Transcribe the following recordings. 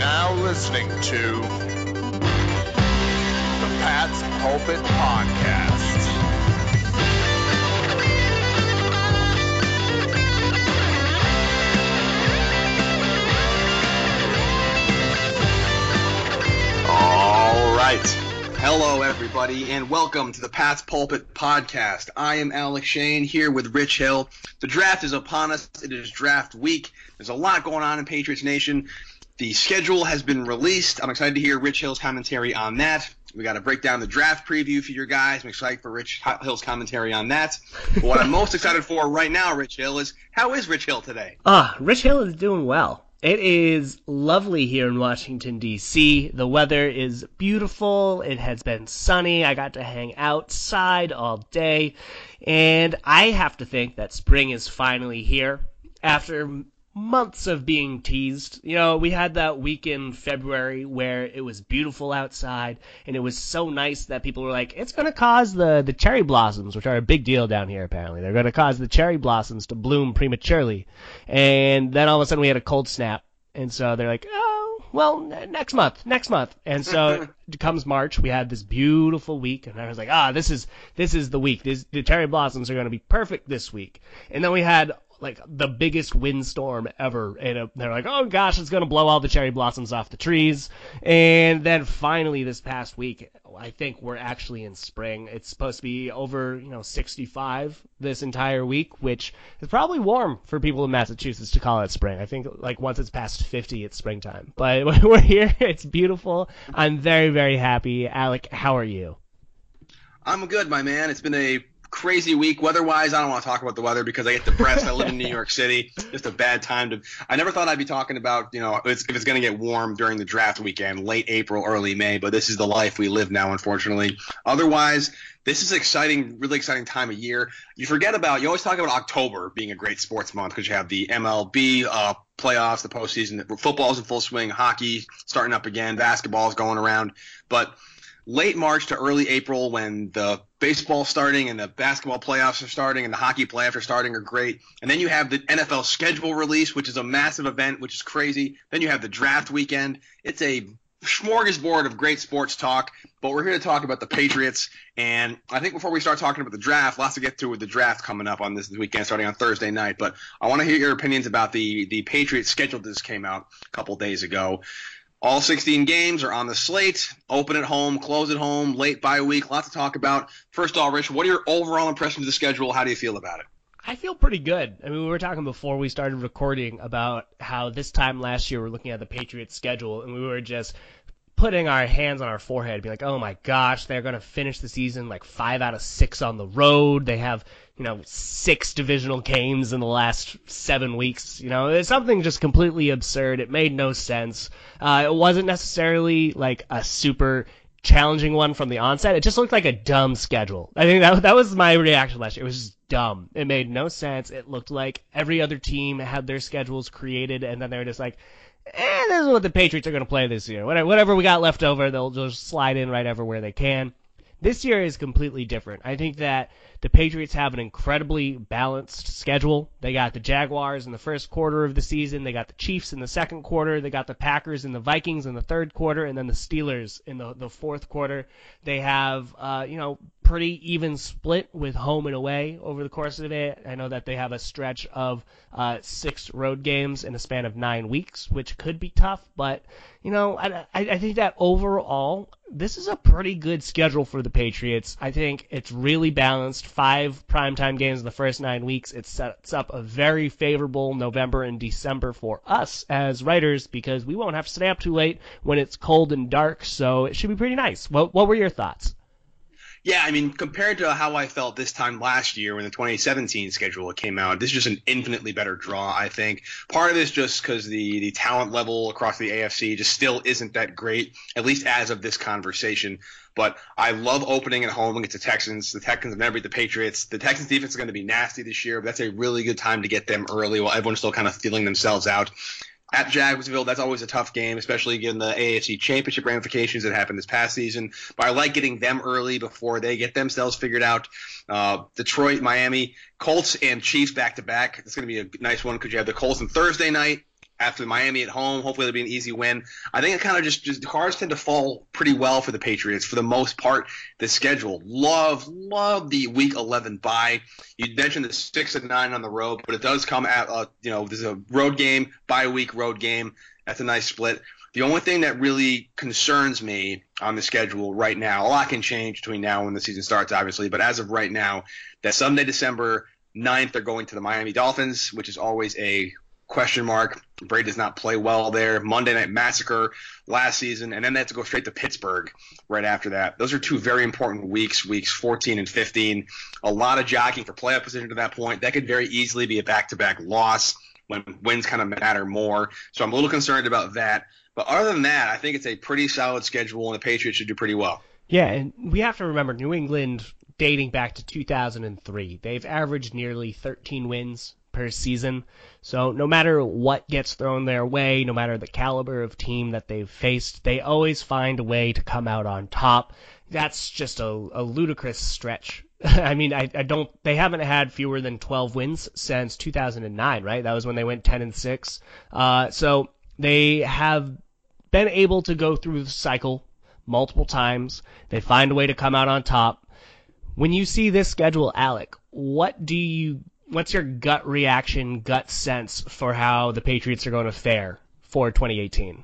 now listening to the Pat's Pulpit Podcast. All right. Hello, everybody, and welcome to the Pat's Pulpit Podcast. I am Alec Shane here with Rich Hill. The draft is upon us. It is draft week. There's a lot going on in Patriots Nation. The schedule has been released. I'm excited to hear Rich Hill's commentary on that. We got to break down the draft preview for your guys. I'm excited for Rich Hill's commentary on that. But what I'm most excited for right now, Rich Hill, is how is Rich Hill today? Ah, Rich Hill is doing well. It is lovely here in Washington, D.C. The weather is beautiful. It has been sunny. I got to hang outside all day. And I have to think that spring is finally here after months of being teased. You know, we had that week in February where it was beautiful outside and it was so nice that people were like, it's going to cause the, the cherry blossoms, which are a big deal down here apparently. They're going to cause the cherry blossoms to bloom prematurely. And then all of a sudden we had a cold snap. And so they're like, oh, well, next month, next month. And so comes March, we had this beautiful week, and I was like, ah, this is this is the week. This, the cherry blossoms are going to be perfect this week. And then we had like the biggest windstorm ever, and uh, they're like, oh gosh, it's going to blow all the cherry blossoms off the trees. And then finally, this past week, I think we're actually in spring. It's supposed to be over, you know, 65 this entire week, which is probably warm for people in Massachusetts to call it spring. I think like once it's past 50, it's springtime. But we're here. It's beautiful. I'm very, very happy. Alec, how are you? I'm good, my man. It's been a crazy week weather-wise. I don't want to talk about the weather because I get depressed. I live in New York City. Just a bad time to. I never thought I'd be talking about you know if it's, if it's going to get warm during the draft weekend, late April, early May. But this is the life we live now, unfortunately. Otherwise. This is exciting, really exciting time of year. You forget about, you always talk about October being a great sports month because you have the MLB uh, playoffs, the postseason, football's in full swing, hockey starting up again, basketball's going around. But late March to early April when the baseball starting and the basketball playoffs are starting and the hockey playoffs are starting are great. And then you have the NFL schedule release, which is a massive event, which is crazy. Then you have the draft weekend. It's a smorgasbord of great sports talk, but we're here to talk about the Patriots. And I think before we start talking about the draft, lots to get to with the draft coming up on this weekend, starting on Thursday night. But I want to hear your opinions about the the Patriots schedule that just came out a couple days ago. All 16 games are on the slate. Open at home, close at home, late bye week. Lots to talk about. First of all, Rich, what are your overall impressions of the schedule? How do you feel about it? I feel pretty good. I mean, we were talking before we started recording about how this time last year we're looking at the Patriots schedule and we were just putting our hands on our forehead, be like, oh my gosh, they're going to finish the season like five out of six on the road. They have, you know, six divisional games in the last seven weeks. You know, it's something just completely absurd. It made no sense. Uh, it wasn't necessarily like a super challenging one from the onset. It just looked like a dumb schedule. I think that that was my reaction last year. It was just dumb. It made no sense. It looked like every other team had their schedules created, and then they were just like, eh, this is what the Patriots are going to play this year. Whatever, whatever we got left over, they'll just slide in right everywhere they can. This year is completely different. I think that the Patriots have an incredibly balanced schedule. They got the Jaguars in the first quarter of the season, they got the Chiefs in the second quarter, they got the Packers and the Vikings in the third quarter, and then the Steelers in the, the fourth quarter. They have, uh, you know, pretty even split with home and away over the course of it. I know that they have a stretch of uh, six road games in a span of nine weeks, which could be tough, but you know, I, I think that overall, this is a pretty good schedule for the Patriots. I think it's really balanced. Five primetime games in the first nine weeks. It sets up a very favorable November and December for us as writers because we won't have to stay up too late when it's cold and dark. So it should be pretty nice. What, what were your thoughts? Yeah, I mean, compared to how I felt this time last year when the 2017 schedule came out, this is just an infinitely better draw. I think part of this just because the the talent level across the AFC just still isn't that great, at least as of this conversation. But I love opening at home against the Texans. The Texans have never beat the Patriots. The Texans defense is going to be nasty this year, but that's a really good time to get them early while everyone's still kind of feeling themselves out at Jacksonville, that's always a tough game, especially given the AFC Championship ramifications that happened this past season. But I like getting them early before they get themselves figured out. Uh, Detroit, Miami, Colts, and Chiefs back to back. It's going to be a nice one because you have the Colts on Thursday night after Miami at home. Hopefully it'll be an easy win. I think it kind of just, just the cards tend to fall pretty well for the Patriots for the most part. The schedule, love, love the Week 11 bye. You mentioned the six and nine on the road, but it does come at uh, you know there's a road game, bye week, road game. That's a nice split. The only thing that really concerns me on the schedule right now, a lot can change between now and the season starts, obviously, but as of right now, that Sunday, December 9th, they're going to the Miami Dolphins, which is always a question mark. Brady does not play well there. Monday Night Massacre last season, and then they have to go straight to Pittsburgh right after that. Those are two very important weeks, weeks 14 and 15. A lot of jockeying for playoff position to that point. That could very easily be a back-to-back loss when wins kind of matter more. So I'm a little concerned about that. But other than that, I think it's a pretty solid schedule, and the Patriots should do pretty well. Yeah, and we have to remember New England dating back to 2003. They've averaged nearly 13 wins per season. So no matter what gets thrown their way, no matter the caliber of team that they've faced, they always find a way to come out on top. That's just a, a ludicrous stretch. I mean, I, I don't. They haven't had fewer than 12 wins since 2009, right? That was when they went 10 and six. Uh, so they have been able to go through the cycle multiple times. They find a way to come out on top. When you see this schedule, Alec, what do you what's your gut reaction, gut sense for how the Patriots are going to fare for 2018?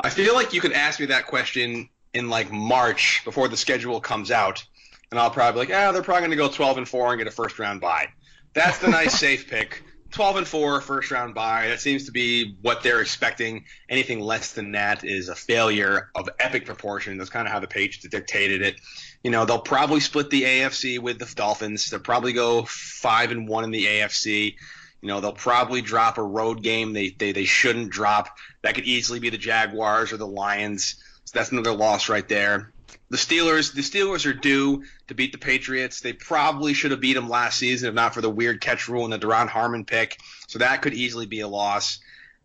I feel like you could ask me that question in like March before the schedule comes out, and I'll probably be like, ah, they're probably going to go 12 and four and get a first round bye. That's the nice safe pick. 12 and 4 first round bye. That seems to be what they're expecting. Anything less than that is a failure of epic proportion. That's kind of how the Patriots dictated it. You know, they'll probably split the AFC with the Dolphins. They'll probably go 5 and 1 in the AFC. You know, they'll probably drop a road game they, they, they shouldn't drop. That could easily be the Jaguars or the Lions. So that's another loss right there the Steelers, the Steelers are due to beat the Patriots. They probably should have beat them last season if not for the weird catch rule and the Duron Harmon pick. So that could easily be a loss.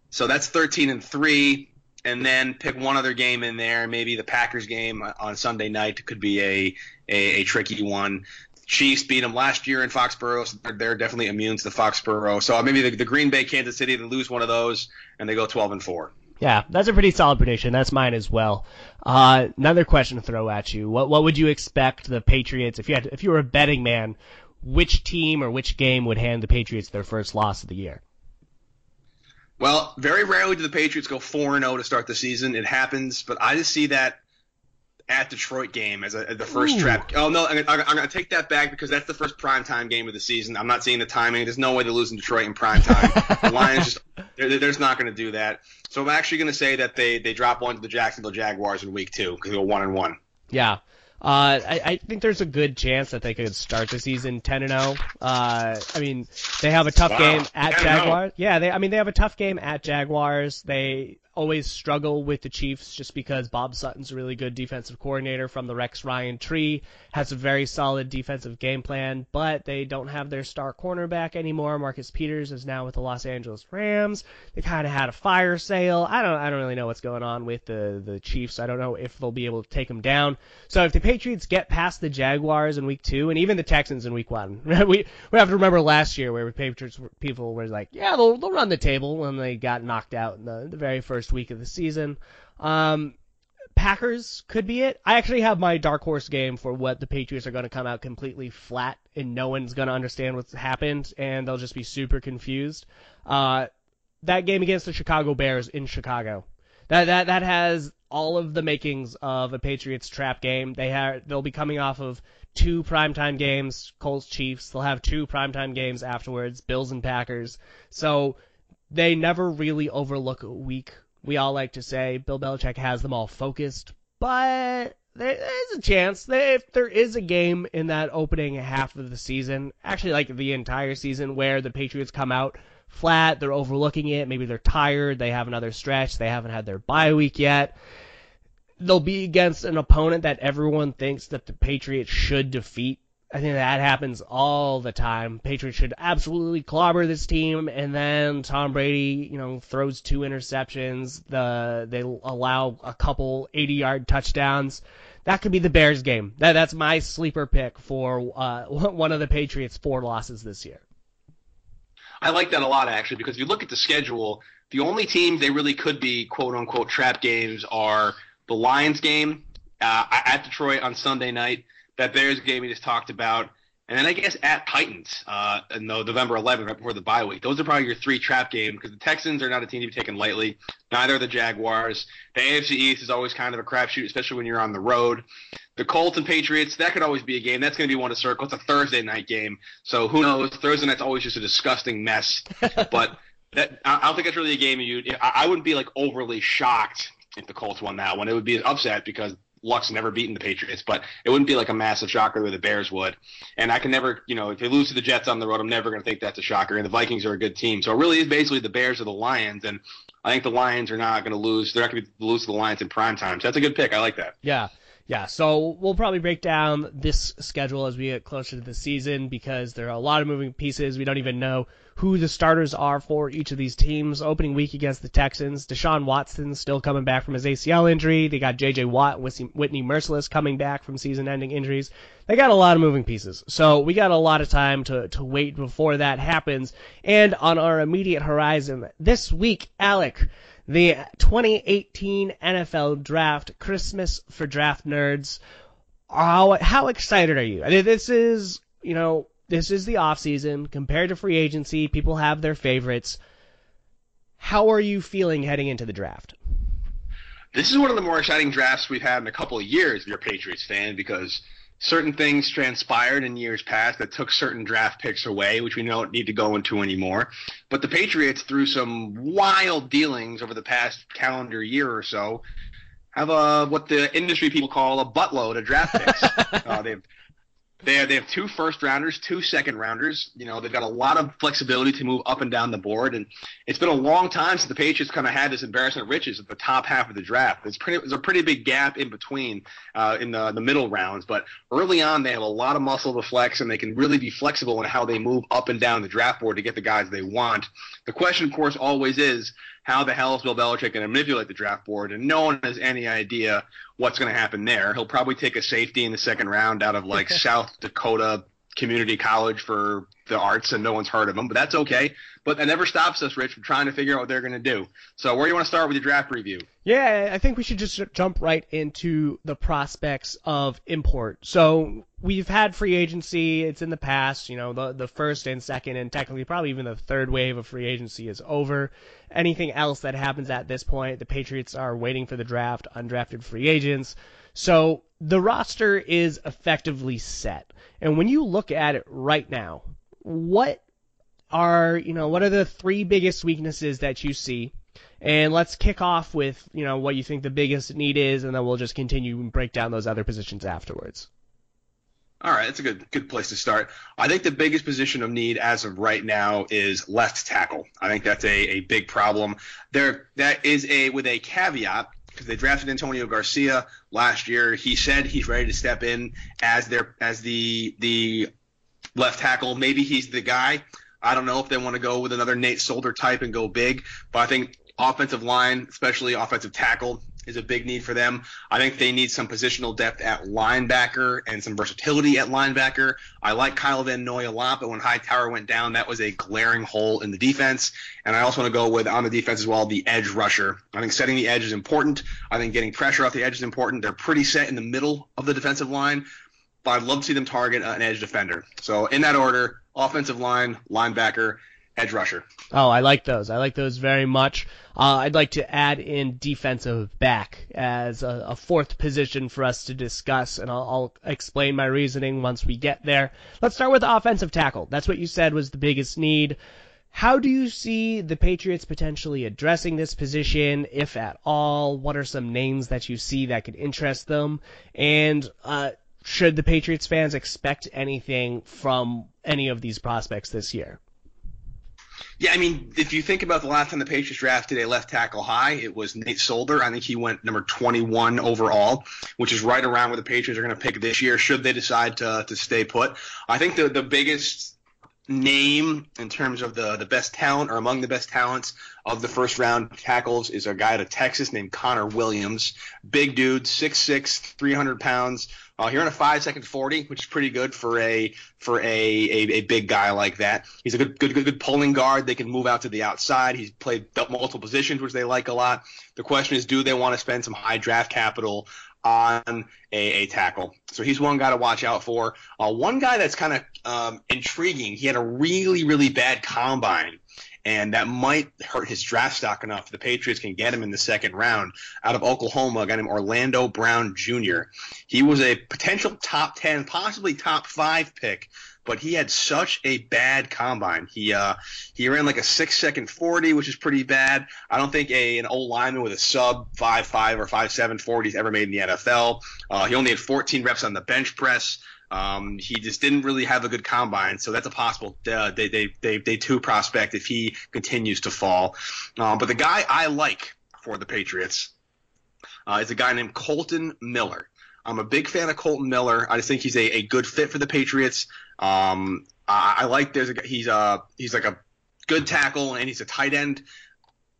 So that's 13 and three, and then pick one other game in there. Maybe the Packers game on Sunday night could be a a, a tricky one. Chiefs beat them last year in Foxborough, so they're, they're definitely immune to the Foxborough. So maybe the, the Green Bay, Kansas City, they lose one of those, and they go 12 and four. Yeah, that's a pretty solid prediction. That's mine as well. Uh, another question to throw at you: What what would you expect the Patriots if you had if you were a betting man? Which team or which game would hand the Patriots their first loss of the year? Well, very rarely do the Patriots go four and zero oh to start the season. It happens, but I just see that at Detroit game as, a, as the first Ooh. trap. Oh no, I'm, I'm, going to take that back because that's the first primetime game of the season. I'm not seeing the timing. There's no way they're losing Detroit in prime time. the Lions just they're, they're just not going to do that. So I'm actually going to say that they they drop one to the Jacksonville Jaguars in week two because they go one and one. Yeah. Uh, I, I think there's a good chance that they could start the season 10 and 0. Uh, I mean, they have a tough wow. game at Jaguars. Yeah, they. I mean, they have a tough game at Jaguars. They always struggle with the Chiefs just because Bob Sutton's a really good defensive coordinator from the Rex Ryan tree, has a very solid defensive game plan, but they don't have their star cornerback anymore. Marcus Peters is now with the Los Angeles Rams. They kind of had a fire sale. I don't I don't really know what's going on with the the Chiefs. I don't know if they'll be able to take them down. So if the Patriots get past the Jaguars in week 2 and even the Texans in week 1. we we have to remember last year where the Patriots people were like, yeah, they'll they'll run the table when they got knocked out in the, the very first first week of the season. Um, Packers could be it. I actually have my dark horse game for what the Patriots are going to come out completely flat and no one's going to understand what's happened and they'll just be super confused. Uh, that game against the Chicago Bears in Chicago. That that that has all of the makings of a Patriots trap game. They have they'll be coming off of two primetime games, Colts Chiefs. They'll have two primetime games afterwards, Bills and Packers. So they never really overlook a week we all like to say Bill Belichick has them all focused, but there is a chance that if there is a game in that opening half of the season, actually like the entire season, where the Patriots come out flat, they're overlooking it, maybe they're tired, they have another stretch, they haven't had their bye week yet. They'll be against an opponent that everyone thinks that the Patriots should defeat I think that happens all the time. Patriots should absolutely clobber this team, and then Tom Brady, you know, throws two interceptions. The they allow a couple 80-yard touchdowns. That could be the Bears game. That that's my sleeper pick for uh, one of the Patriots' four losses this year. I like that a lot actually because if you look at the schedule, the only teams they really could be quote unquote trap games are the Lions game uh, at Detroit on Sunday night, that Bears game we just talked about, and then I guess at Titans uh, in the November 11th, right before the bye week. Those are probably your three trap games because the Texans are not a team to be taken lightly. Neither are the Jaguars. The AFC East is always kind of a crapshoot, especially when you're on the road. The Colts and Patriots, that could always be a game. That's going to be one to circle. It's a Thursday night game, so who knows? Thursday night's always just a disgusting mess. but that I don't think that's really a game you. I wouldn't be like overly shocked if the Colts won that one. It would be an upset because Luck's never beaten the Patriots, but it wouldn't be like a massive shocker the way the Bears would. And I can never, you know, if they lose to the Jets on the road, I'm never going to think that's a shocker. And the Vikings are a good team, so it really is basically the Bears or the Lions. And I think the Lions are not going to lose. They're not going to lose to the Lions in prime time. So that's a good pick. I like that. Yeah. Yeah, so we'll probably break down this schedule as we get closer to the season because there are a lot of moving pieces. We don't even know who the starters are for each of these teams. Opening week against the Texans, Deshaun Watson still coming back from his ACL injury. They got J.J. Watt, Whitney Mercilus coming back from season-ending injuries. They got a lot of moving pieces, so we got a lot of time to to wait before that happens. And on our immediate horizon this week, Alec. The 2018 NFL Draft, Christmas for draft nerds. How, how excited are you? I mean, this is, you know, this is the off season compared to free agency. People have their favorites. How are you feeling heading into the draft? This is one of the more exciting drafts we've had in a couple of years. If you're a Patriots fan, because certain things transpired in years past that took certain draft picks away, which we don't need to go into anymore. But the Patriots, through some wild dealings over the past calendar year or so, have a what the industry people call a buttload of draft picks. uh, they've they have, they have two first rounders, two second rounders. You know, they've got a lot of flexibility to move up and down the board. And it's been a long time since the Patriots kind of had this embarrassment of riches at the top half of the draft. It's pretty, there's a pretty big gap in between uh, in the, the middle rounds. But early on, they have a lot of muscle to flex, and they can really be flexible in how they move up and down the draft board to get the guys they want. The question, of course, always is how the hell is Bill Belichick going to manipulate the draft board? And no one has any idea what's going to happen there. He'll probably take a safety in the second round out of like South Dakota Community College for the arts, and no one's heard of him, but that's okay. But that never stops us, Rich, from trying to figure out what they're going to do. So, where do you want to start with your draft review? Yeah, I think we should just jump right into the prospects of import. So, we've had free agency. It's in the past. You know, the the first and second, and technically probably even the third wave of free agency is over. Anything else that happens at this point, the Patriots are waiting for the draft, undrafted free agents. So, the roster is effectively set. And when you look at it right now, what are, you know, what are the three biggest weaknesses that you see? And let's kick off with, you know, what you think the biggest need is, and then we'll just continue and break down those other positions afterwards. All right, that's a good good place to start. I think the biggest position of need as of right now is left tackle. I think that's a, a big problem. There that is a with a caveat because they drafted Antonio Garcia last year. He said he's ready to step in as their as the the left tackle. Maybe he's the guy. I don't know if they want to go with another Nate Solder type and go big, but I think offensive line, especially offensive tackle, is a big need for them. I think they need some positional depth at linebacker and some versatility at linebacker. I like Kyle Van Noy a lot, but when Hightower went down, that was a glaring hole in the defense. And I also want to go with on the defense as well the edge rusher. I think setting the edge is important. I think getting pressure off the edge is important. They're pretty set in the middle of the defensive line, but I'd love to see them target an edge defender. So in that order, offensive line, linebacker, edge rusher. Oh, I like those. I like those very much. Uh, I'd like to add in defensive back as a, a, fourth position for us to discuss, and I'll, I'll, explain my reasoning once we get there. Let's start with offensive tackle. That's what you said was the biggest need. How do you see the Patriots potentially addressing this position, if at all? What are some names that you see that could interest them? And uh, should the Patriots fans expect anything from any of these prospects this year? Yeah, I mean, if you think about the last time the Patriots drafted a left tackle high, it was Nate Solder. I think he went number 21 overall, which is right around where the Patriots are going to pick this year, should they decide to to stay put. I think the the biggest name in terms of the the best talent or among the best talents of the first round tackles is a guy out of Texas named Connor Williams. Big dude, 6'6", 300 pounds, Uh, he ran a five second forty, which is pretty good for a for a, a, a big guy like that. He's a good good good good pulling guard. They can move out to the outside. He's played multiple positions, which they like a lot. The question is, do they want to spend some high draft capital on a, a tackle? So he's one guy to watch out for. Uh, one guy that's kind of um, intriguing. He had a really really bad combine and that might hurt his draft stock enough. The Patriots can get him in the second round out of Oklahoma, a guy named Orlando Brown Jr. He was a potential top 10, possibly top five pick, but he had such a bad combine. He uh, he ran like a six second forty, which is pretty bad. I don't think a an old lineman with a sub five five or five seven is ever made in the NFL. Uh, he only had 14 reps on the bench press. Um, he just didn't really have a good combine, so that's a possible uh, day, day, day, day two prospect if he continues to fall. Um, but the guy I like for the Patriots uh, is a guy named Kolton Miller. I'm a big fan of Kolton Miller. I just think he's a, a good fit for the Patriots. Um, I, I like there's a he's a he's like a good tackle and he's a tight end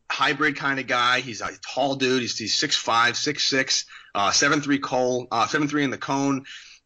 hybrid kind of guy. He's a tall dude. He's he's six five, six six, uh, seven three cone, uh, seven three in the cone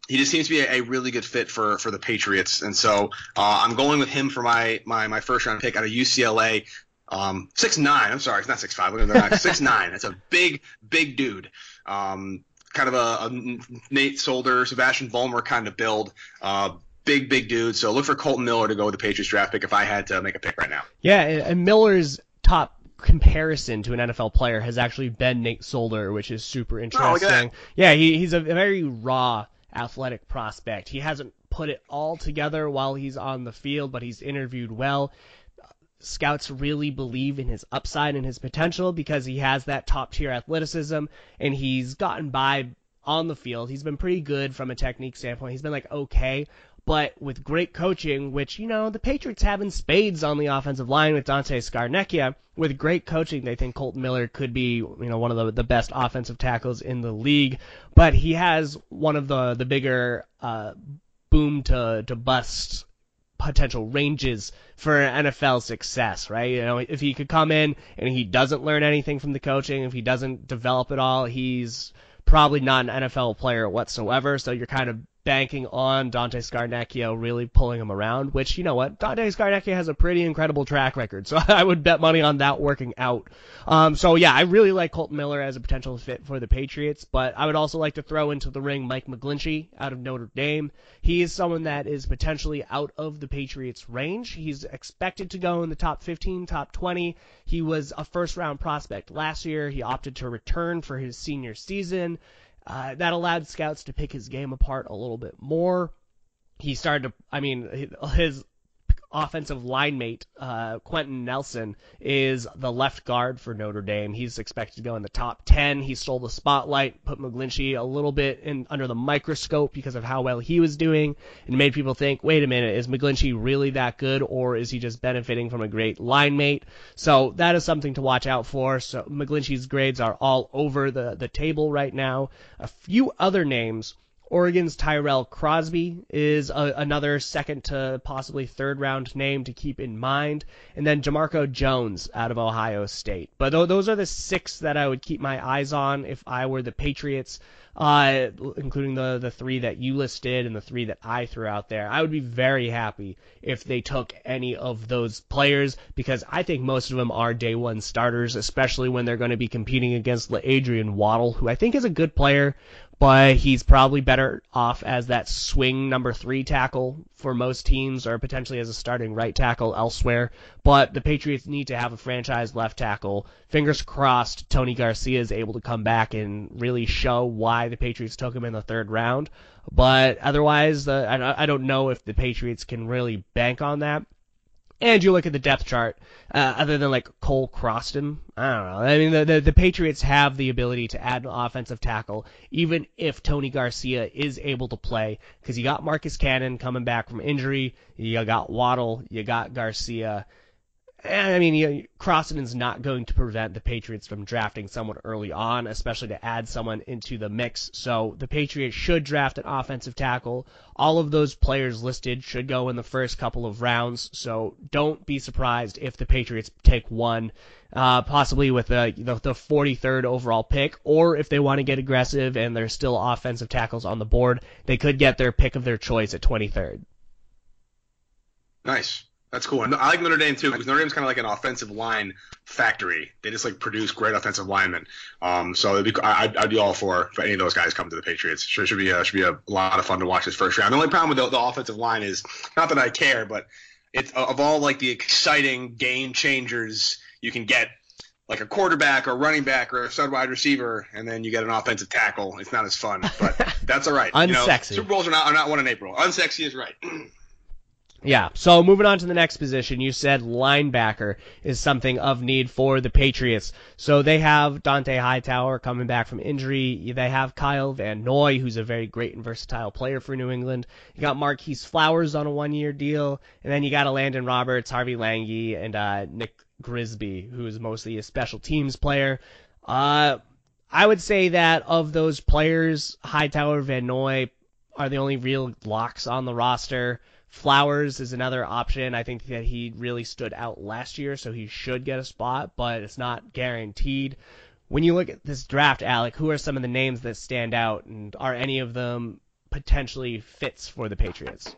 he just seems to be a, a, really good fit for for the Patriots, and so uh, I'm going with him for my my my first round pick out of UCLA. Um, six nine. I'm sorry, it's not six five. Look at that, six nine. It's a big big dude. Um, kind of a, a Nate Solder, Sebastian Vollmer kind of build. Uh, big big dude. So look for Kolton Miller to go with the Patriots draft pick if I had to make a pick right now. Yeah, and Miller's top comparison to an NFL player has actually been Nate Solder, which is super interesting. Oh, yeah, he, he's a very raw athletic prospect. He hasn't put it all together while he's on the field, but he's interviewed well. Scouts really believe in his upside and his potential because he has that top tier athleticism and he's gotten by on the field. He's been pretty good from a technique standpoint. He's been like okay, but with great coaching, which, you know, the Patriots have in spades on the offensive line with Dante Scarnecchia, with great coaching, they think Kolton Miller could be, you know, one of the, the best offensive tackles in the league. But he has one of the, the bigger uh, boom to, to bust potential ranges for NFL success, right? You know, if he could come in and he doesn't learn anything from the coaching, if he doesn't develop at all, he's probably not an NFL player whatsoever. So you're kind of banking on Dante Scarnecchia really pulling him around, which, you know what, Dante Scarnecchia has a pretty incredible track record, so I would bet money on that working out. Um, so yeah, I really like Kolton Miller as a potential fit for the Patriots, but I would also like to throw into the ring Mike McGlinchey out of Notre Dame. He is someone that is potentially out of the Patriots' range. He's expected to go in the top 15, top 20. He was a first round prospect last year. He opted to return for his senior season. Uh, that allowed scouts to pick his game apart a little bit more. He started to, I mean, his offensive line mate, uh, Quenton Nelson, is the left guard for Notre Dame. He's expected to go in the top 10. He stole the spotlight, put McGlinchey a little bit in under the microscope because of how well he was doing, and made people think, wait a minute, is McGlinchey really that good, or is he just benefiting from a great line mate? So that is something to watch out for. So McGlinchey's grades are all over the, the table right now. A few other names Oregon's Tyrell Crosby is a, another second to possibly third round name to keep in mind. And then Jamarco Jones out of Ohio State. But th- those are the six that I would keep my eyes on if I were the Patriots, uh, including the, the three that you listed and the three that I threw out there. I would be very happy if they took any of those players because I think most of them are day one starters, especially when they're going to be competing against Adrian Waddle, who I think is a good player, but he's probably better off as that swing number three tackle for most teams or potentially as a starting right tackle elsewhere. But the Patriots need to have a franchise left tackle. Fingers crossed Tony Garcia is able to come back and really show why the Patriots took him in the third round. But otherwise, uh, I don't know if the Patriots can really bank on that and you look at the depth chart, uh, other than like Cole Croston, I don't know. I mean, the, the, the Patriots have the ability to add an offensive tackle, even if Tony Garcia is able to play, because you got Marcus Cannon coming back from injury, you got Waddle, you got Garcia. And I mean, you know, not going to prevent the Patriots from drafting someone early on, especially to add someone into the mix. So the Patriots should draft an offensive tackle. All of those players listed should go in the first couple of rounds. So don't be surprised if the Patriots take one, uh, possibly with the, the the 43rd overall pick, or if they want to get aggressive and there's still offensive tackles on the board, they could get their pick of their choice at 23rd. Nice. That's cool. And I like Notre Dame too because Notre Dame's kind of like an offensive line factory. They just like produce great offensive linemen. Um, so be, I, I'd be all for for any of those guys come to the Patriots. Sure, should be a, should be a lot of fun to watch this first round. The only problem with the, the offensive line is not that I care, but it's of all like the exciting game changers you can get like a quarterback or running back or a stud wide receiver, and then you get an offensive tackle. It's not as fun, but that's all right. Unsexy. You know, Super Bowls are not are not won in April. Unsexy is right. Yeah. So moving on to the next position, you said linebacker is something of need for the Patriots. So they have Dont'a Hightower coming back from injury. They have Kyle Van Noy, who's a very great and versatile player for New England. You got Marquis Flowers on a one-year deal, and then you got a Landon Roberts, Harvey Langi, and uh, Nick Grigsby, who is mostly a special teams player. Uh, I would say that of those players, Hightower, Van Noy are the only real locks on the roster. Flowers is another option. I think that he really stood out last year, so he should get a spot, but it's not guaranteed. When you look at this draft, Alec, who are some of the names that stand out, and are any of them potentially fits for the Patriots?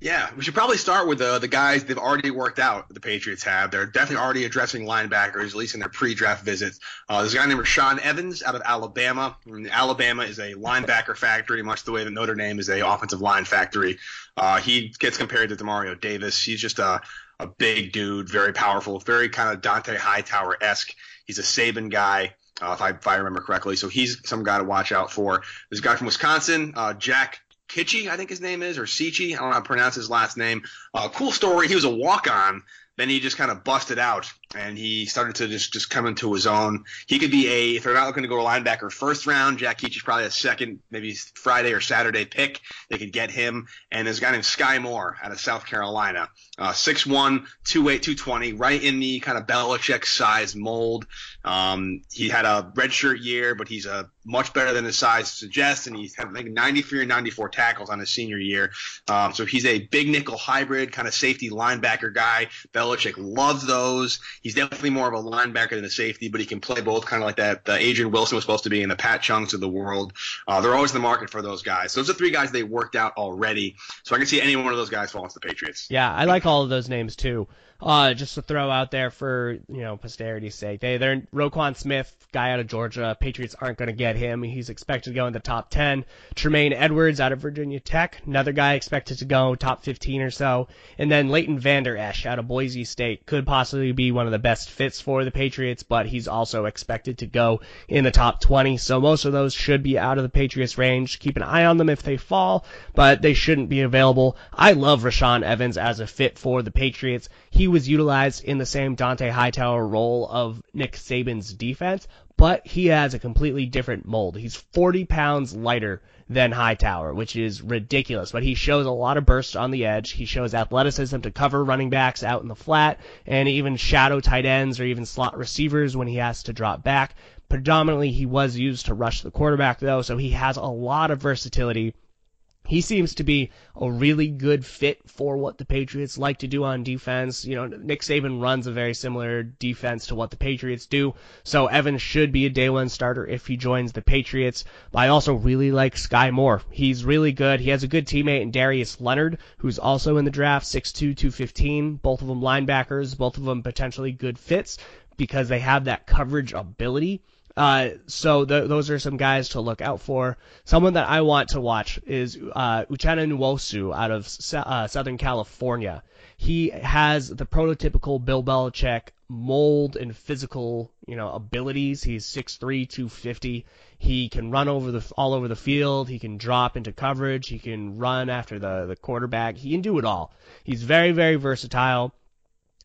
Yeah, we should probably start with the the guys they've already worked out. The Patriots have. They're definitely already addressing linebackers, at least in their pre-draft visits. Uh, there's a guy named Rashaan Evans out of Alabama. And Alabama is a linebacker factory, much the way that Notre Dame is a offensive line factory. Uh, he gets compared to Demario Davis. He's just a a big dude, very powerful, very kind of Dont'a Hightower esque. He's a Saban guy. Uh, if, I, if I remember correctly. So he's some guy to watch out for. There's a guy from Wisconsin, uh, Jack Kitchie, I think his name is, or Sichi. I don't know how to pronounce his last name. Uh, cool story. He was a walk on. Then he just kind of busted out and he started to just, just come into his own. He could be a, if they're not looking to go linebacker first round, Jack Kitchie's probably a second, maybe Friday or Saturday pick. They could get him. And there's a guy named Skai Moore out of South Carolina. Uh, 6'1, 2'8, 220, right in the kind of Belichick size mold. Um, he had a redshirt year, but he's a much better than his size suggests, and he's had like 93 or 94 tackles on his senior year. Um, so he's a big nickel hybrid, kind of safety linebacker guy. Belichick loves those. He's definitely more of a linebacker than a safety, but he can play both, kind of like that. The Adrian Wilson was supposed to be in the Pat Chungs of the world. Uh, they're always in the market for those guys. So those are three guys they worked out already. So I can see any one of those guys fall into the Patriots. Yeah, I like all of those names too. Uh, just to throw out there for you know posterity's sake, they they're Roquan Smith, guy out of Georgia. Patriots aren't going to get him. He's expected to go in the top 10. Tremaine Edmunds out of Virginia Tech, another guy expected to go top 15 or so. And then Leighton Vander Esch out of Boise State could possibly be one of the best fits for the Patriots, but he's also expected to go in the top 20. So most of those should be out of the Patriots range. Keep an eye on them if they fall, but they shouldn't be available. I love Rashaan Evans as a fit for the Patriots. He was utilized in the same Dont'a Hightower role of Nick Saban's defense, but he has a completely different mold. He's 40 pounds lighter than Hightower, which is ridiculous, but he shows a lot of burst on the edge. He shows athleticism to cover running backs out in the flat and even shadow tight ends or even slot receivers when he has to drop back. Predominantly, he was used to rush the quarterback though, so he has a lot of versatility he seems to be a really good fit for what the Patriots like to do on defense. You know, Nick Saban runs a very similar defense to what the Patriots do. So Evans should be a day one starter if he joins the Patriots. But I also really like Skai Moore. He's really good. He has a good teammate in Darius Leonard, who's also in the draft, 6'2", 215. Both of them linebackers, both of them potentially good fits because they have that coverage ability. Uh, so the, those are some guys to look out for. Someone that I want to watch is uh, Uchenna Nwosu out of uh, Southern California. He has the prototypical Bill Belichick mold and physical, you know, abilities. He's 6'3", 250. He can run over the all over the field. He can drop into coverage. He can run after the the quarterback. He can do it all. He's very very versatile.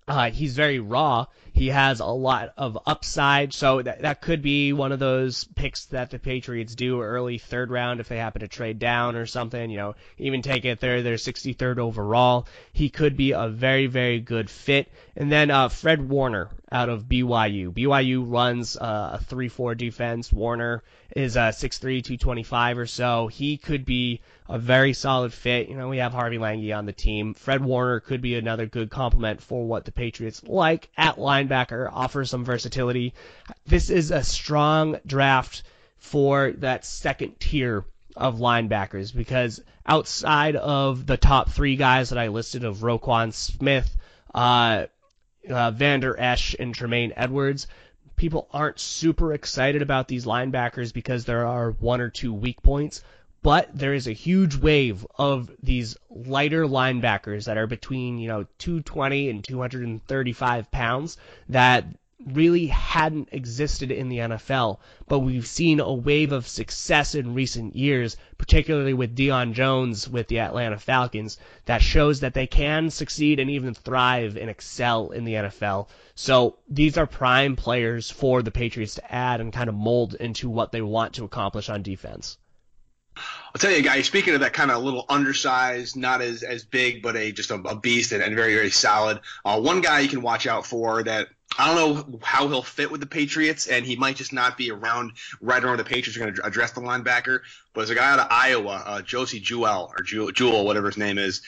Uh, he's very raw. He has a lot of upside, so that that could be one of those picks that the Patriots do early third round if they happen to trade down or something. You know, even take it there, they're 63rd overall. He could be a very very good fit. And then uh, Fred Warner out of BYU. BYU runs uh, a 3-4 defense. Warner is uh, 6'3", 225 or so. He could be a very solid fit. You know, we have Harvey Langi on the team. Fred Warner could be another good complement for what the Patriots like at linebacker, offer some versatility. This is a strong draft for that second tier of linebackers because outside of the top three guys that I listed of Roquan Smith, uh, uh, Vander Esch, and Tremaine Edwards, people aren't super excited about these linebackers because there are one or two weak points. But there is a huge wave of these lighter linebackers that are between, you know, 220 and 235 pounds that really hadn't existed in the NFL, but we've seen a wave of success in recent years, particularly with Deion Jones with the Atlanta Falcons, that shows that they can succeed and even thrive and excel in the NFL. So these are prime players for the Patriots to add and kind of mold into what they want to accomplish on defense. I'll tell you, guys. Speaking of that kind of little undersized, not as as big, but a just a, a beast and, and, very very solid. Uh, one guy you can watch out for that I don't know how he'll fit with the Patriots, and he might just not be around right around the Patriots are going to address the linebacker. But there's a guy out of Iowa, uh, Josey Jewell or Jewel, Jewel, whatever his name is,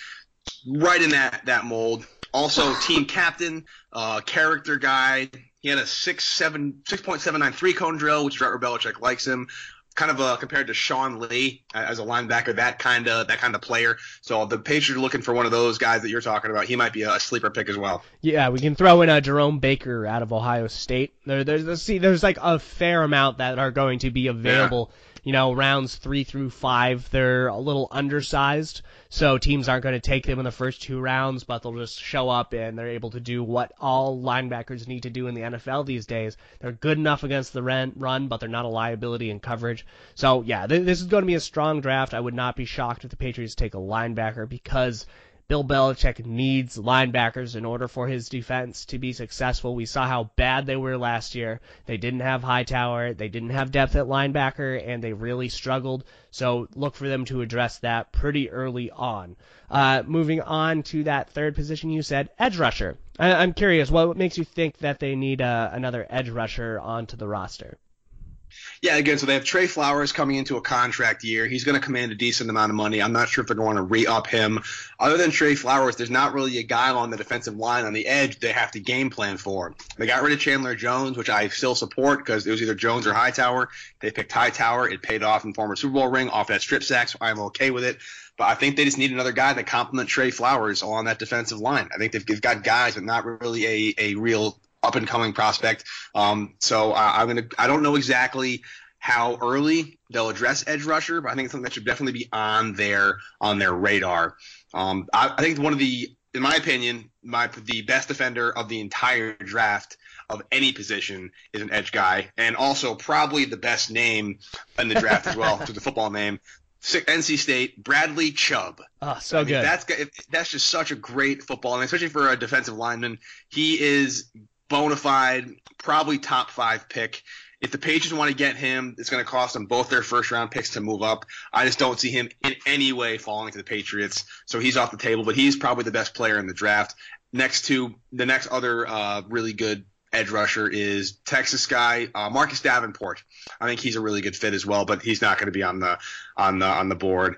right in that that mold. Also, team captain, uh, character guy. He had a six seven six point seven nine three cone drill, which Robert Belichick likes him kind of uh, compared to Sean Lee as a linebacker, that kind of that kind of player. So the Patriots are looking for one of those guys that you're talking about. He might be a sleeper pick as well. Yeah, we can throw in a Jerome Baker out of Ohio State. There, there's see, there's like a fair amount that are going to be available. Yeah you know, rounds three through five, they're a little undersized. So teams aren't going to take them in the first two rounds, but they'll just show up and they're able to do what all linebackers need to do in the NFL these days. They're good enough against the run, but they're not a liability in coverage. So yeah, this is going to be a strong draft. I would not be shocked if the Patriots take a linebacker because Bill Belichick needs linebackers in order for his defense to be successful. We saw how bad they were last year. They didn't have Hightower, they didn't have depth at linebacker, and they really struggled. So look for them to address that pretty early on. Uh, moving on to that third position, you said edge rusher. I- am curious, what makes you think that they need uh, another edge rusher onto the roster? Yeah, again, so they have Trey Flowers coming into a contract year. He's going to command a decent amount of money. I'm not sure if they're going to re up him. Other than Trey Flowers, there's not really a guy on the defensive line on the edge they have to game plan for. They got rid of Chandler Jones, which I still support because it was either Jones or Hightower. They picked Hightower. It paid off in former Super Bowl ring off that strip sack, so I'm okay with it. But I think they just need another guy to complement Trey Flowers on that defensive line. I think they've, they've got guys, but not really a, a real up and coming prospect. Um, so uh, I'm gonna. I don't know exactly how early they'll address edge rusher, but I think it's something that should definitely be on their on their radar. Um, I, I think one of the, in my opinion, my the best defender of the entire draft of any position is an edge guy, and also probably the best name in the draft as well, to the football name. NC State, Bradley Chubb. Oh, so I mean, good. That's that's just such a great football, and especially for a defensive lineman, he is bona fide, probably top five pick. If the Patriots want to get him, it's going to cost them both their first round picks to move up. I just don't see him in any way falling to the Patriots, so he's off the table. But he's probably the best player in the draft. Next to the next other uh, really good edge rusher is Texas guy uh, Marcus Davenport. I think he's a really good fit as well, but he's not going to be on the on the on the board.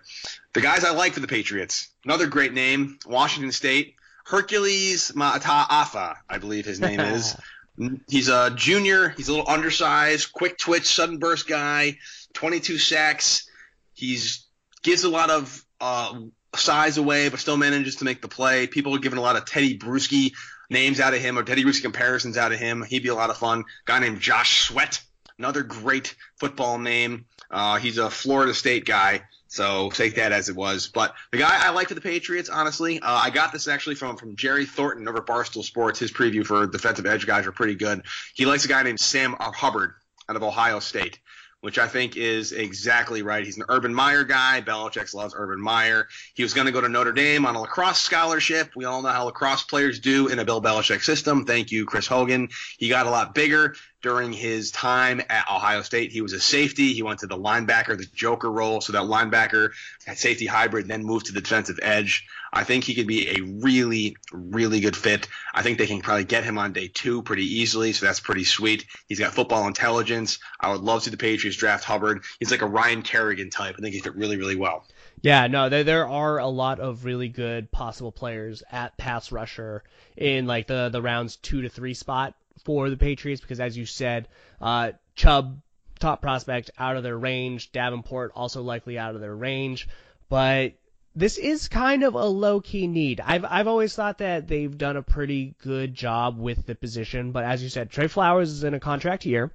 The guys I like for the Patriots, another great name, Washington State. Hercules Mataafa, I believe his name is. He's a junior. He's a little undersized, quick twitch, sudden burst guy. 22 sacks. He's gives a lot of uh, size away, but still manages to make the play. People are giving a lot of Tedy Bruschi names out of him or Tedy Bruschi comparisons out of him. He'd be a lot of fun. Guy named Josh Sweat, another great football name. Uh, he's a Florida State guy. So take that as it was. But the guy I like for the Patriots, honestly, uh, I got this actually from from Jerry Thornton over Barstool Sports. His preview for defensive edge guys are pretty good. He likes a guy named Sam Hubbard out of Ohio State. Which I think is exactly right. He's an Urban Meyer guy. Belichick loves Urban Meyer. He was going to go to Notre Dame on a lacrosse scholarship. We all know how lacrosse players do in a Bill Belichick system. Thank you, Chris Hogan. He got a lot bigger during his time at Ohio State. He was a safety. He went to the linebacker, the joker role. So that linebacker, that safety hybrid, then moved to the defensive edge. I think he could be a really, really good fit. I think they can probably get him on day two pretty easily, so that's pretty sweet. He's got football intelligence. I would love to see the Patriots draft Hubbard. He's like a Ryan Kerrigan type. I think he fit really, really well. Yeah, no, there there are a lot of really good possible players at pass rusher in like the the rounds two to three spot for the Patriots because as you said, uh, Chubb top prospect out of their range, Davenport also likely out of their range, but this is kind of a low key need. I've I've always thought that they've done a pretty good job with the position, but as you said, Trey Flowers is in a contract year.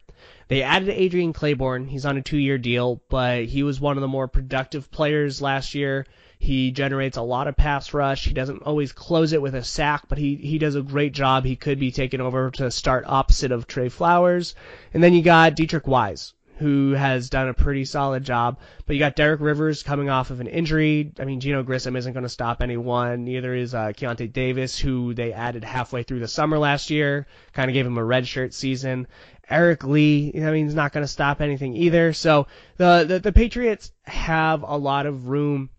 They added Adrian Clayborn. He's on a two year deal, but he was one of the more productive players last year. He generates a lot of pass rush. He doesn't always close it with a sack, but he, he does a great job. He could be taken over to start opposite of Trey Flowers. And then you got Deatrich Wise, who has done a pretty solid job. But you got Derek Rivers coming off of an injury. I mean, Geno Grissom isn't going to stop anyone. Neither is uh, Keionta Davis, who they added halfway through the summer last year. Kind of gave him a redshirt season. Eric Lee, I mean, he's not going to stop anything either. So the, the the Patriots have a lot of room,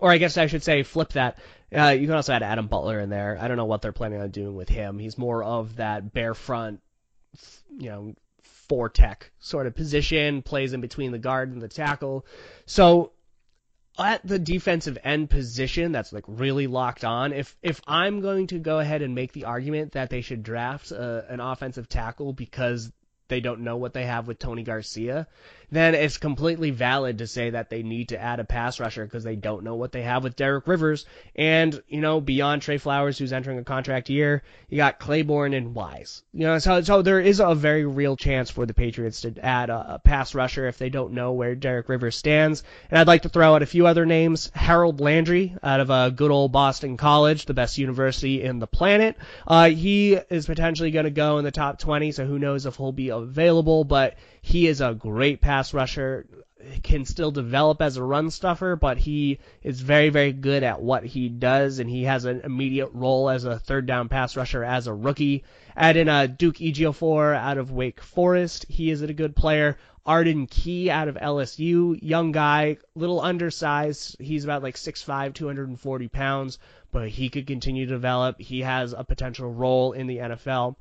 or I guess I should say, flip that. Uh, you can also add Adam Butler in there. I don't know what they're planning on doing with him. He's more of that bear front, you know, four tech sort of position, plays in between the guard and the tackle. So at the defensive end position that's like really locked on, if if I'm going to go ahead and make the argument that they should draft uh, an offensive tackle because they don't know what they have with Tony Garcia, then it's completely valid to say that they need to add a pass rusher because they don't know what they have with Derek Rivers. And, you know, beyond Trey Flowers, who's entering a contract year, you got Clayborn and Wise. You know, so, so there is a very real chance for the Patriots to add a, a pass rusher if they don't know where Derek Rivers stands. And I'd like to throw out a few other names. Harold Landry out of a good old Boston College, the best university in the planet. Uh, he is potentially going to go in the top 20, so who knows if he'll be available, but he is a great pass rusher, can still develop as a run stuffer, but he is very, very good at what he does, and he has an immediate role as a third down pass rusher as a rookie. Add in a Duke Ejiofor out of Wake Forest. He is a good player. Arden Key out of LSU, young guy, little undersized. He's about like 6'5", 240 pounds, but he could continue to develop. He has a potential role in the NFL.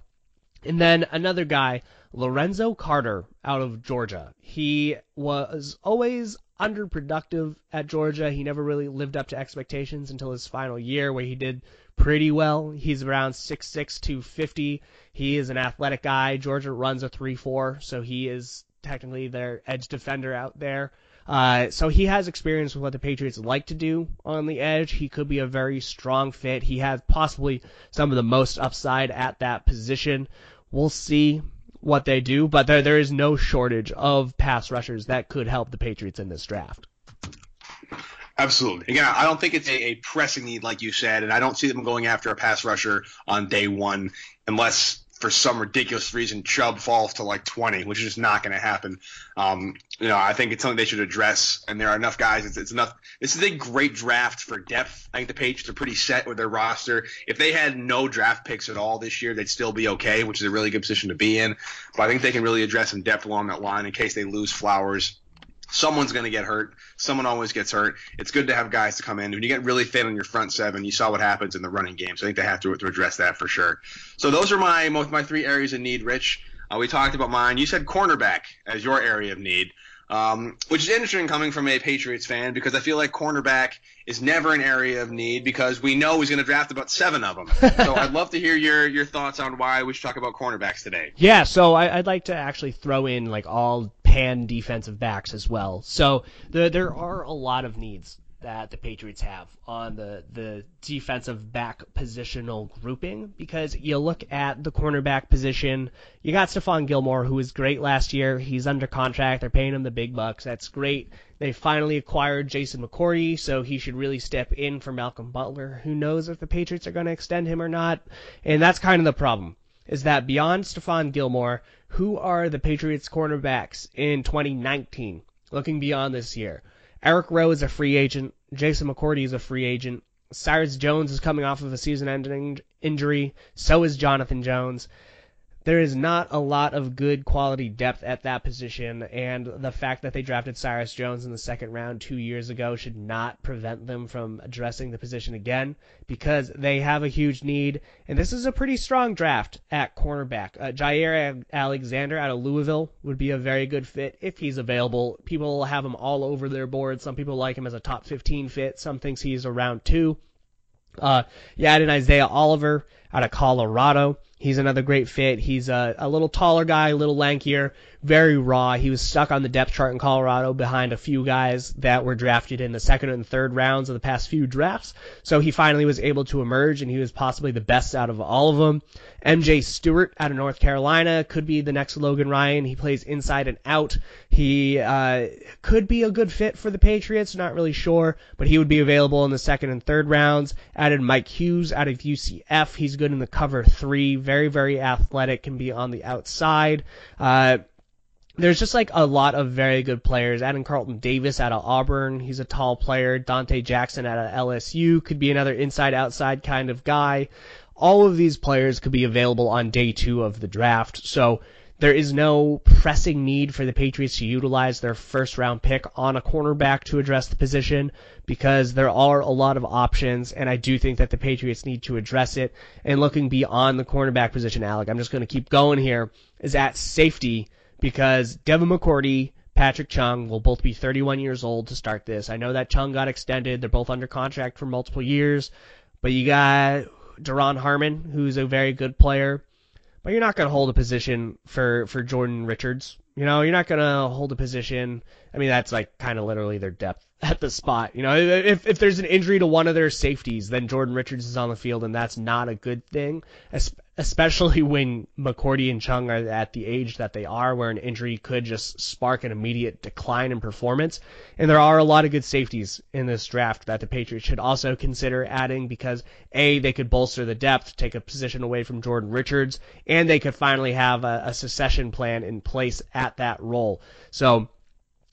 And then another guy, Lorenzo Carter out of Georgia. He was always underproductive at Georgia. He never really lived up to expectations until his final year where he did pretty well. He's around 6'6", 250. He is an athletic guy. Georgia runs a 3-4, so he is technically their edge defender out there. Uh, so he has experience with what the Patriots like to do on the edge. He could be a very strong fit. He has possibly some of the most upside at that position. We'll see what they do, but there there is no shortage of pass rushers that could help the Patriots in this draft. Absolutely. Again, I don't think it's a, a, pressing need, like you said, and I don't see them going after a pass rusher on day one unless for some ridiculous reason Chubb falls to like 20, which is just not going to happen. Um, you know, I think it's something they should address, and there are enough guys. It's, it's enough. This is a great draft for depth. I think the Patriots are pretty set with their roster. If they had no draft picks at all this year, they'd still be okay, which is a really good position to be in. But I think they can really address some depth along that line in case they lose Flowers someone's going to get hurt. Someone always gets hurt. It's good to have guys to come in. When you get really thin on your front seven, you saw what happens in the running game. So I think they have to, to address that for sure. So those are my my three areas of need, Rich. Uh, we talked about mine. You said cornerback as your area of need, um, which is interesting coming from a Patriots fan because I feel like cornerback is never an area of need because we know he's going to draft about seven of them. so I'd love to hear your your thoughts on why we should talk about cornerbacks today. Yeah, so I, would like to actually throw in like all pan defensive backs as well. So the, there are a lot of needs that the Patriots have on the, the defensive back positional grouping because you look at the cornerback position, you got Stephon Gilmore, who was great last year. He's under contract. They're paying him the big bucks. That's great. They finally acquired Jason McCourty, so he should really step in for Malcolm Butler. Who knows if the Patriots are going to extend him or not? And that's kind of the problem is that beyond Stephon Gilmore, who are the Patriots cornerbacks in 2019? Looking beyond this year. Eric Rowe is a free agent. Jason McCourty is a free agent. Cyrus Jones is coming off of a season-ending injury. So is Jonathan Jones there is not a lot of good quality depth at that position, and the fact that they drafted Cyrus Jones in the second round two years ago should not prevent them from addressing the position again because they have a huge need, and this is a pretty strong draft at cornerback. Uh, Jaire Alexander out of Louisville would be a very good fit if he's available. People have him all over their board. Some people like him as a top 15 fit. Some thinks he's around two. Uh, you add in Isaiah Oliver out of Colorado. He's another great fit. He's a, a little taller guy, a little lankier, very raw. He was stuck on the depth chart in Colorado behind a few guys that were drafted in the second and third rounds of the past few drafts. So he finally was able to emerge, and he was possibly the best out of all of them. MJ Stewart out of North Carolina could be the next Logan Ryan. He plays inside and out. He uh, could be a good fit for the Patriots. Not really sure, but he would be available in the second and third rounds. Added Mike Hughes out of UCF. He's good in the cover three. Very, very athletic. Can be on the outside. Uh, there's just like a lot of very good players. Adam Carlton Davis out of Auburn, he's a tall player. Donte Jackson out of LSU could be another inside outside kind of guy. All of these players could be available on day two of the draft. So there is no pressing need for the Patriots to utilize their first round pick on a cornerback to address the position because there are a lot of options, and I do think that the Patriots need to address it. And looking beyond the cornerback position, Alec, I'm just going to keep going here, is at safety because Devin McCourty, Patrick Chung will both be 31 years old to start this. I know that Chung got extended. They're both under contract for multiple years, but you got Duron Harmon, who's a very good player but you're not going to hold a position for for Jordan Richards. You know, you're not going to hold a position. I mean, that's like kind of literally their depth at the spot. You know, if if there's an injury to one of their safeties, then Jordan Richards is on the field, and that's not a good thing especially when McCourty and Chung are at the age that they are, where an injury could just spark an immediate decline in performance. And there are a lot of good safeties in this draft that the Patriots should also consider adding because A, they could bolster the depth, take a position away from Jordan Richards, and they could finally have a, a succession plan in place at that role. So,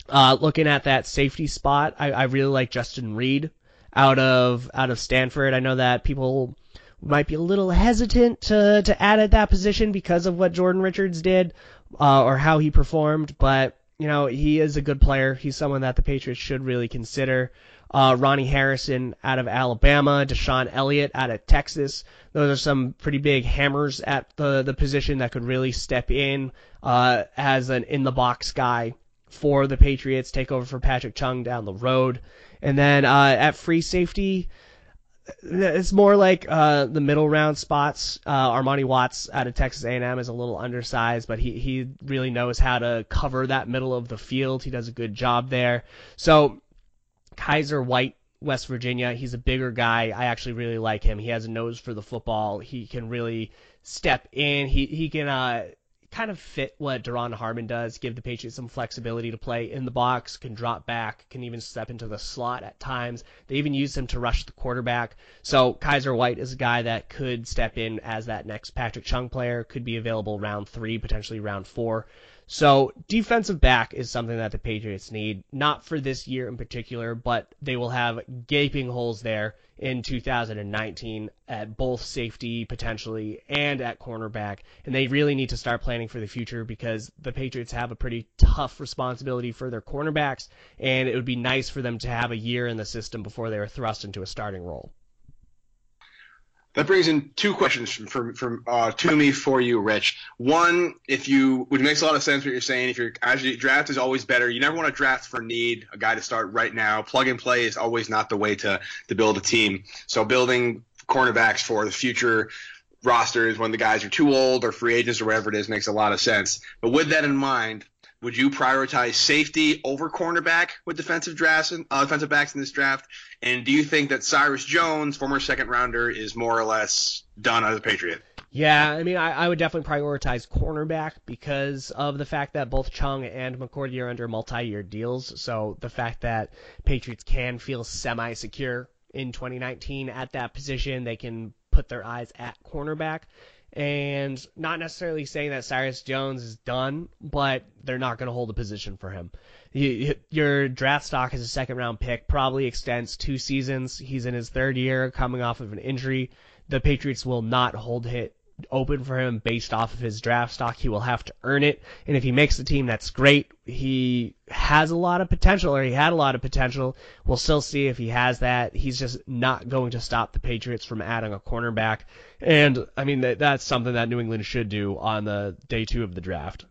uh, looking at that safety spot, I, I really like Justin Reid out of out of Stanford. I know that people might be a little hesitant to, to add at that position because of what Jordan Richards did uh, or how he performed, but you know he is a good player. He's someone that the Patriots should really consider. Uh, Ronnie Harrison out of Alabama, DeShon Elliott out of Texas. Those are some pretty big hammers at the the position that could really step in uh, as an in the box guy for the Patriots, take over for Patrick Chung down the road. And then uh, at free safety, it's more like uh, the middle round spots. Uh, Armani Watts out of Texas A&M is a little undersized, but he he really knows how to cover that middle of the field. He does a good job there. So Kyzir White, West Virginia, he's a bigger guy. I actually really like him. He has a nose for the football. He can really step in. He he can uh, kind of fit what Duron Harmon does, give the Patriots some flexibility to play in the box, can drop back, can even step into the slot at times. They even use him to rush the quarterback. So Kyzir White is a guy that could step in as that next Patrick Chung player, could be available round three, potentially round four. So defensive back is something that the Patriots need, not for this year in particular, but they will have gaping holes there in 2019 at both safety potentially and at cornerback. And they really need to start planning for the future because the Patriots have a pretty tough responsibility for their cornerbacks, and it would be nice for them to have a year in the system before they are thrust into a starting role. That brings in two questions from, from, from uh, to me for you, Rich. One, if you, which makes a lot of sense what you're saying. If you're draft is always better. You never want to draft for need, a guy to start right now. Plug and play is always not the way to to build a team. So building cornerbacks for the future rosters when the guys are too old or free agents or whatever it is makes a lot of sense. But with that in mind, would you prioritize safety over cornerback with defensive drafts and uh, defensive backs in this draft? And do you think that Cyrus Jones, former second rounder, is more or less done as a Patriot? Yeah, I mean, I, I would definitely prioritize cornerback because of the fact that both Chung and McCourty are under multi-year deals. So the fact that Patriots can feel semi-secure in 2019 at that position, they can put their eyes at cornerback. And not necessarily saying that Cyrus Jones is done, but they're not going to hold a position for him. You, your draft stock as a second round pick probably extends two seasons. He's in his third year, coming off of an injury. The Patriots will not hold it open for him based off of his draft stock. He will have to earn it. And if he makes the team, that's great. He has a lot of potential, or he had a lot of potential. We'll still see if he has that. He's just not going to stop the Patriots from adding a cornerback. And, I mean, that, that's something that New England should do on the day two of the draft.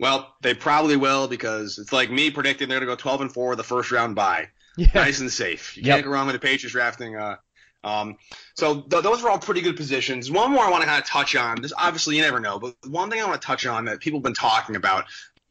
Well, they probably will because it's like me predicting they're going to go 12 and 4 the first round bye. Yeah. Nice and safe. You Yep. can't go wrong with the Patriots drafting. Uh, um, so th- those are all pretty good positions. One more I want to kind of touch on. This obviously you never know, but one thing I want to touch on that people have been talking about,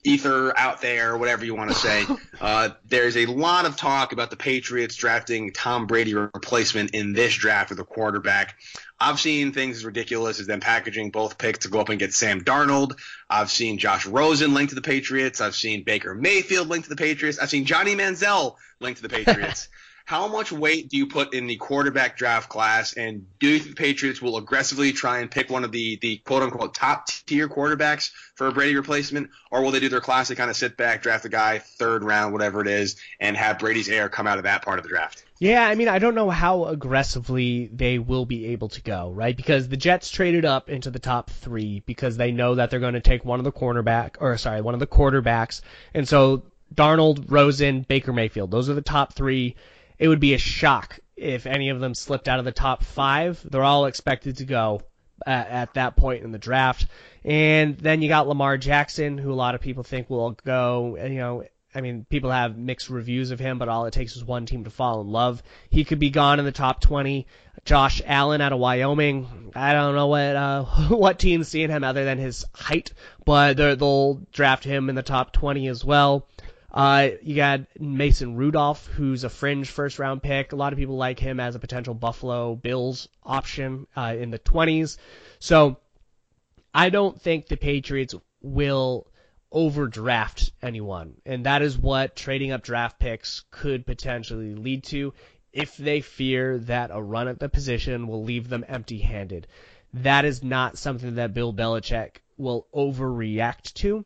ether out there, whatever you want to say. uh, there's a lot of talk about the Patriots drafting Tom Brady replacement in this draft with a quarterback. I've seen things as ridiculous as them packaging both picks to go up and get Sam Darnold. I've seen Josh Rosen linked to the Patriots. I've seen Baker Mayfield linked to the Patriots. I've seen Johnny Manziel linked to the Patriots. How much weight do you put in the quarterback draft class, and do you think the Patriots will aggressively try and pick one of the, the quote unquote top tier quarterbacks for a Brady replacement, or will they do their classic kind of sit back, draft a guy third round, whatever it is, and have Brady's heir come out of that part of the draft? Yeah, I mean, I don't know how aggressively they will be able to go, right? Because the Jets traded up into the top three because they know that they're going to take one of the cornerback, or sorry, one of the quarterbacks, and so Darnold, Rosen, Baker Mayfield, those are the top three. It would be a shock if any of them slipped out of the top five. They're all expected to go at, at that point in the draft. And then you got Lamar Jackson, who a lot of people think will go, you know, I mean, people have mixed reviews of him, but all it takes is one team to fall in love. He could be gone in the top 20. Josh Allen out of Wyoming. I don't know what uh, what team's seeing him other than his height, but they'll draft him in the top 20 as well. Uh, you got Mason Rudolph, who's a fringe first round pick. A lot of people like him as a potential Buffalo Bills option uh, in the 20s. So I don't think the Patriots will overdraft anyone, and that is what trading up draft picks could potentially lead to if they fear that a run at the position will leave them empty-handed. That is not something that Bill Belichick will overreact to,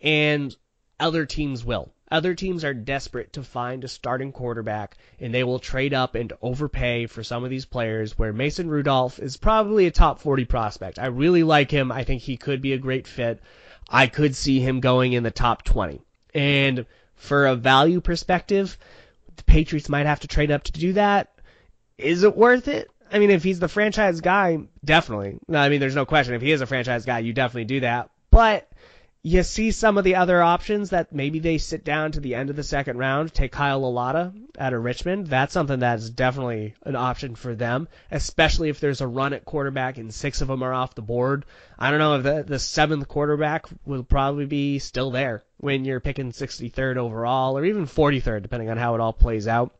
and other teams will. Other teams are desperate to find a starting quarterback, and they will trade up and overpay for some of these players. Where Mason Rudolph is probably a top 40 prospect. I really like him. I think he could be a great fit. I could see him going in the top 20. And for a value perspective, the Patriots might have to trade up to do that. Is it worth it? I mean, if he's the franchise guy, definitely. I mean, there's no question. If he is a franchise guy, you definitely do that. But you see some of the other options that maybe they sit down to the end of the second round, take Kyle Lauletta out of Richmond. That's something that's definitely an option for them, especially if there's a run at quarterback and six of them are off the board. I don't know if the, the seventh quarterback will probably be still there when you're picking 63rd overall or even 43rd, depending on how it all plays out.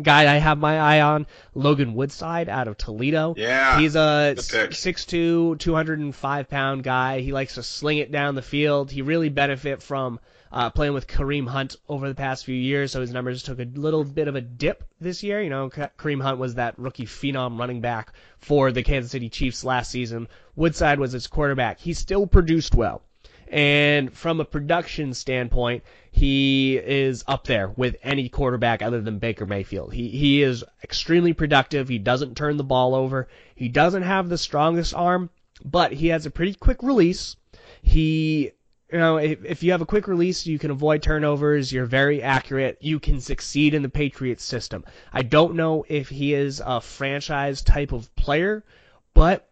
Guy I have my eye on, Logan Woodside out of Toledo. Yeah. He's a good pick. 6'2", 205 pound guy. He likes to sling it down the field. He really benefit from uh, playing with Kareem Hunt over the past few years, so his numbers took a little bit of a dip this year. You know, Kareem Hunt was that rookie phenom running back for the Kansas City Chiefs last season. Woodside was his quarterback. He still produced well. And from a production standpoint, he is up there with any quarterback other than Baker Mayfield. He he is extremely productive. He doesn't turn the ball over. He doesn't have the strongest arm, but he has a pretty quick release. He you know, if, if you have a quick release, you can avoid turnovers. You're very accurate. You can succeed in the Patriots system. I don't know if he is a franchise type of player, but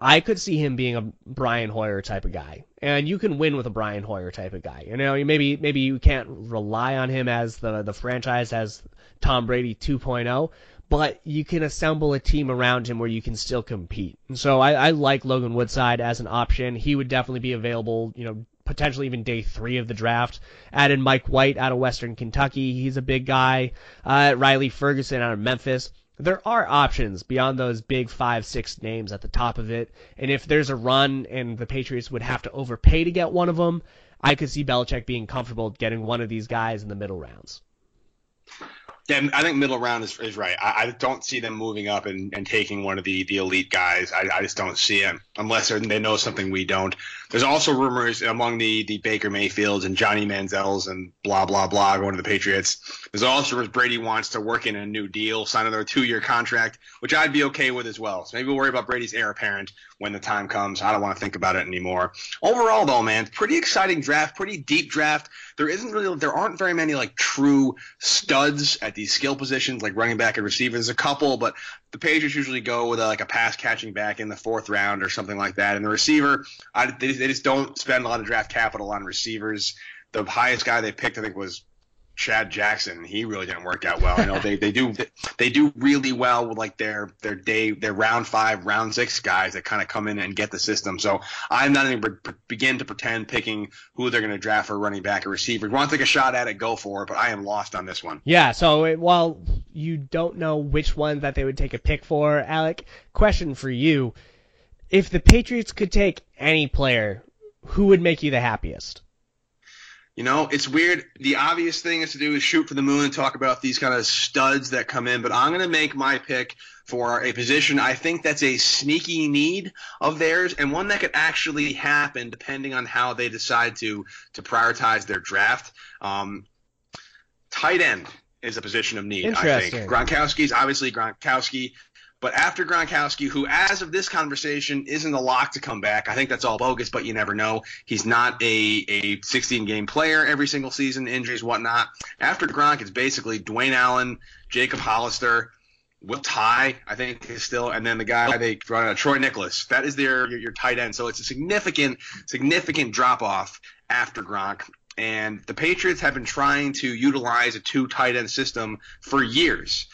I could see him being a Brian Hoyer type of guy, and you can win with a Brian Hoyer type of guy. You know, maybe maybe you can't rely on him as the the franchise as Tom Brady 2.0, but you can assemble a team around him where you can still compete. And so I, I like Logan Woodside as an option. He would definitely be available. You know, potentially even day three of the draft. Added Mike White out of Western Kentucky. He's a big guy. Uh, Riley Ferguson out of Memphis there are options beyond those big five, six names at the top of it. And if there's a run and the Patriots would have to overpay to get one of them, I could see Belichick being comfortable getting one of these guys in the middle rounds. Yeah, I think middle round is, is right. I, I don't see them moving up and, and taking one of the, the elite guys. I, I just don't see it unless they know something we don't. There's also rumors among the, the Baker Mayfields and Johnny Manziels and blah, blah, blah going to the Patriots. There's also rumors Brady wants to work in a new deal, sign another two year contract, which I'd be okay with as well. So maybe we'll worry about Brady's heir apparent when the time comes. I don't want to think about it anymore. Overall, though, man, pretty exciting draft, pretty deep draft. There isn't really, there aren't very many like true studs at these skill positions, like running back and receiver. There's a couple, but the Patriots usually go with a, like a pass catching back in the fourth round or something like that. And the receiver, I, they, they just don't spend a lot of draft capital on receivers. The highest guy they picked, I think, was Chad Jackson. He really didn't work out well. You know, they, they do they do really well with like their their day their round five, round six guys that kind of come in and get the system. So I'm not even be- begin to pretend picking who they're going to draft for running back or receiver. If you want to take a shot at it, go for it. But I am lost on this one. Yeah. So it, while you don't know which one that they would take a pick for, Alec, question for you: If the Patriots could take any player, who would make you the happiest? You know, it's weird. The obvious thing is to do is shoot for the moon and talk about these kind of studs that come in, but I'm going to make my pick for a position I think that's a sneaky need of theirs and one that could actually happen depending on how they decide to to prioritize their draft. Um, tight end is a position of need, I think. Gronkowski's obviously Gronkowski. But after Gronkowski, who as of this conversation isn't a lock to come back, I think that's all bogus, but you never know. He's not a, a 16 game player every single season, injuries, whatnot. After Gronk, it's basically Dwayne Allen, Jacob Hollister, Will Tye, I think is still, and then the guy they run, uh, Troy Niklas. That is their your, your tight end. So it's a significant, significant drop off after Gronk. And the Patriots have been trying to utilize a two tight end system for years.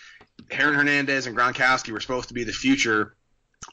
Aaron Hernandez and Gronkowski were supposed to be the future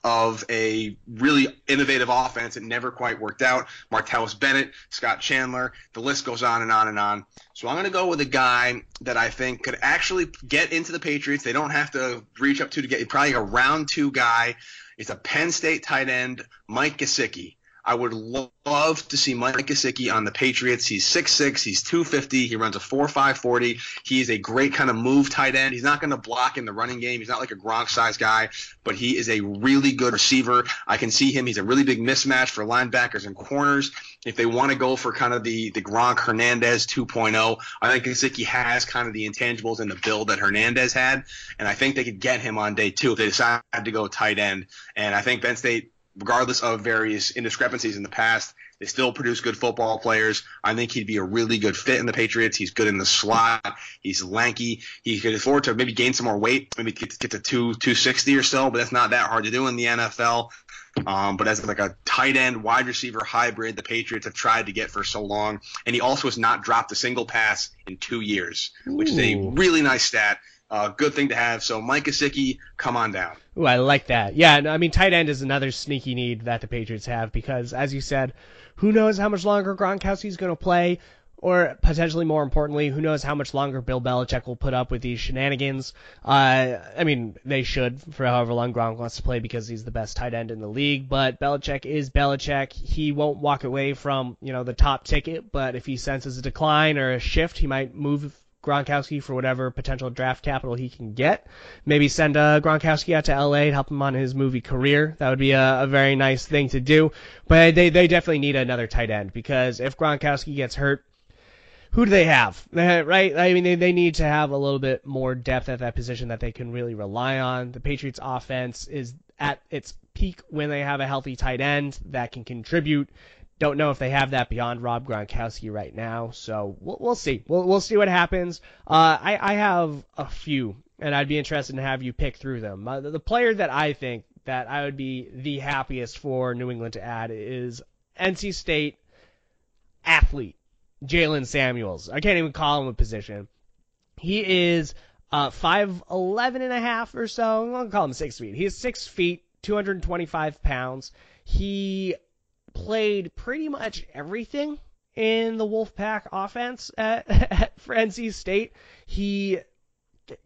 of a really innovative offense. It never quite worked out. Martellus Bennett, Scott Chandler, the list goes on and on and on. So I'm going to go with a guy that I think could actually get into the Patriots. They don't have to reach up to to get probably a round two guy. It's a Penn State tight end, Mike Gesicki. I would love to see Mike Gesicki on the Patriots. He's 6'6", he's 250, he runs a 4'5", 40. He's a great kind of move tight end. He's not going to block in the running game. He's not like a Gronk size guy, but he is a really good receiver. I can see him. He's a really big mismatch for linebackers and corners. If they want to go for kind of the, the Gronk Hernandez 2.0, I think Gesicki has kind of the intangibles and the build that Hernandez had, and I think they could get him on day two if they decide to go tight end. And I think Penn State regardless of various indiscrepancies in the past, they still produce good football players. I think he'd be a really good fit in the Patriots. He's good in the slot. He's lanky. He could afford to maybe gain some more weight, maybe get to, get to two two sixty or so, but that's not that hard to do in the NFL. Um, but as like a tight end wide receiver hybrid, the Patriots have tried to get for so long, and he also has not dropped a single pass in two years, which is a really nice stat. Uh, good thing to have. So Mike Gesicki, come on down. Ooh, I like that. Yeah, I mean tight end is another sneaky need that the Patriots have because, as you said, who knows how much longer Gronkowski's going to play, or potentially more importantly, who knows how much longer Bill Belichick will put up with these shenanigans. Uh, I mean, they should for however long Gronk wants to play because he's the best tight end in the league. But Belichick is Belichick. He won't walk away from you know the top ticket, but if he senses a decline or a shift, he might move Gronkowski for whatever potential draft capital he can get. Maybe send uh, Gronkowski out to LA to help him on his movie career. That would be a, a very nice thing to do. But they, they definitely need another tight end because if Gronkowski gets hurt, who do they have? Right? I mean, they, they need to have a little bit more depth at that position that they can really rely on. The Patriots offense is at its peak when they have a healthy tight end that can contribute don't know if they have that beyond Rob Gronkowski right now, so we'll, we'll see. We'll, we'll see what happens. Uh, I, I have a few, and I'd be interested to have you pick through them. Uh, the, the player that I think that I would be the happiest for New England to add is NC State athlete Jaylen Samuels. I can't even call him a position. He is uh, 5'11 and a half or so. To call him 6 feet. He's 6 feet, 225 pounds. He played pretty much everything in the Wolfpack offense at, at, NC State. He